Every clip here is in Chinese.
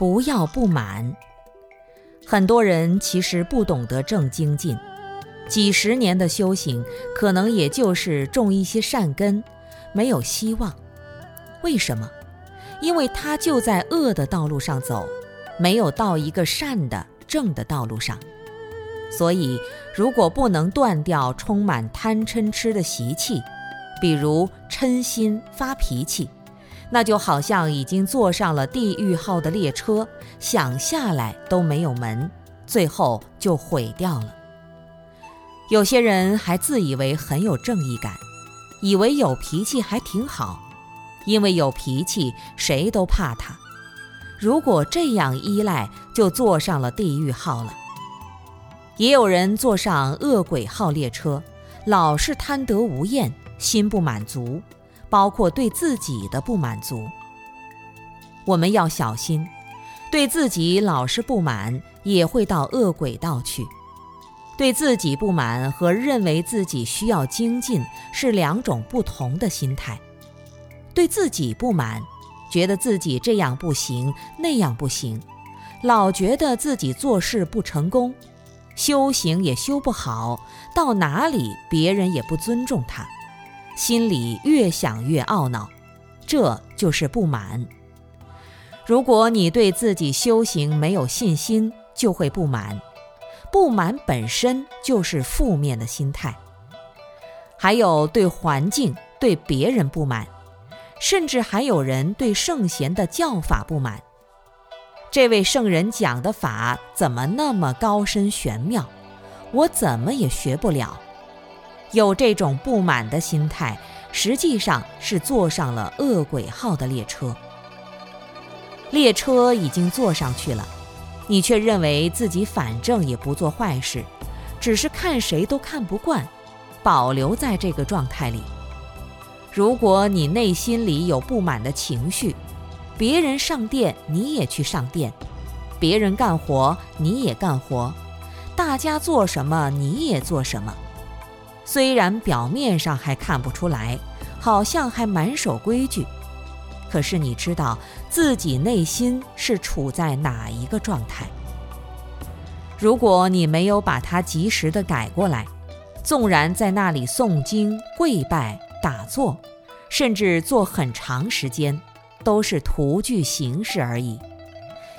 不要不满。很多人其实不懂得正精进，几十年的修行，可能也就是种一些善根，没有希望。为什么？因为他就在恶的道路上走，没有到一个善的正的道路上。所以，如果不能断掉充满贪嗔痴的习气，比如嗔心、发脾气，那就好像已经坐上了地狱号的列车，想下来都没有门，最后就毁掉了。有些人还自以为很有正义感，以为有脾气还挺好，因为有脾气，谁都怕他。如果这样依赖，就坐上了地狱号了。也有人坐上恶鬼号列车，老是贪得无厌，心不满足，包括对自己的不满足。我们要小心，对自己老是不满，也会到恶鬼道去。对自己不满和认为自己需要精进是两种不同的心态。对自己不满，觉得自己这样不行，那样不行，老觉得自己做事不成功。修行也修不好，到哪里别人也不尊重他，心里越想越懊恼，这就是不满。如果你对自己修行没有信心，就会不满。不满本身就是负面的心态。还有对环境、对别人不满，甚至还有人对圣贤的教法不满。这位圣人讲的法怎么那么高深玄妙？我怎么也学不了。有这种不满的心态，实际上是坐上了恶鬼号的列车。列车已经坐上去了，你却认为自己反正也不做坏事，只是看谁都看不惯，保留在这个状态里。如果你内心里有不满的情绪，别人上殿，你也去上殿；别人干活，你也干活；大家做什么，你也做什么。虽然表面上还看不出来，好像还蛮守规矩，可是你知道自己内心是处在哪一个状态？如果你没有把它及时的改过来，纵然在那里诵经、跪拜、打坐，甚至做很长时间。都是徒具形式而已，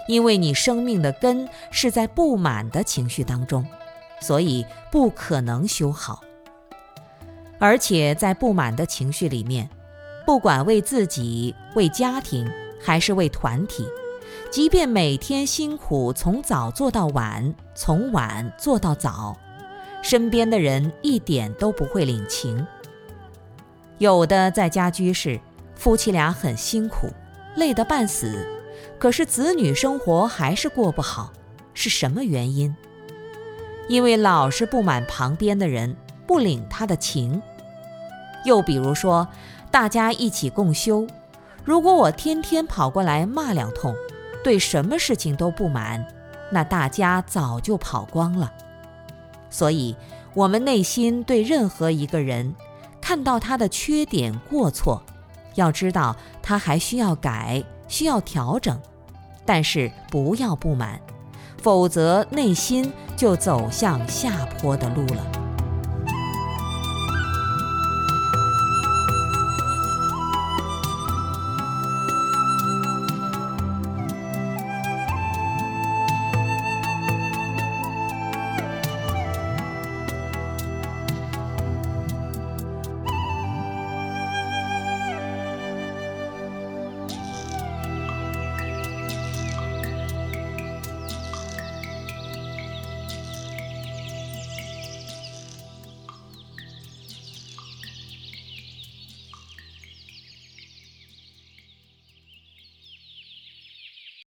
因为你生命的根是在不满的情绪当中，所以不可能修好。而且在不满的情绪里面，不管为自己、为家庭还是为团体，即便每天辛苦从早做到晚，从晚做到早，身边的人一点都不会领情。有的在家居士。夫妻俩很辛苦，累得半死，可是子女生活还是过不好，是什么原因？因为老是不满旁边的人，不领他的情。又比如说，大家一起共修，如果我天天跑过来骂两通，对什么事情都不满，那大家早就跑光了。所以，我们内心对任何一个人，看到他的缺点过错。要知道，他还需要改，需要调整，但是不要不满，否则内心就走向下坡的路了。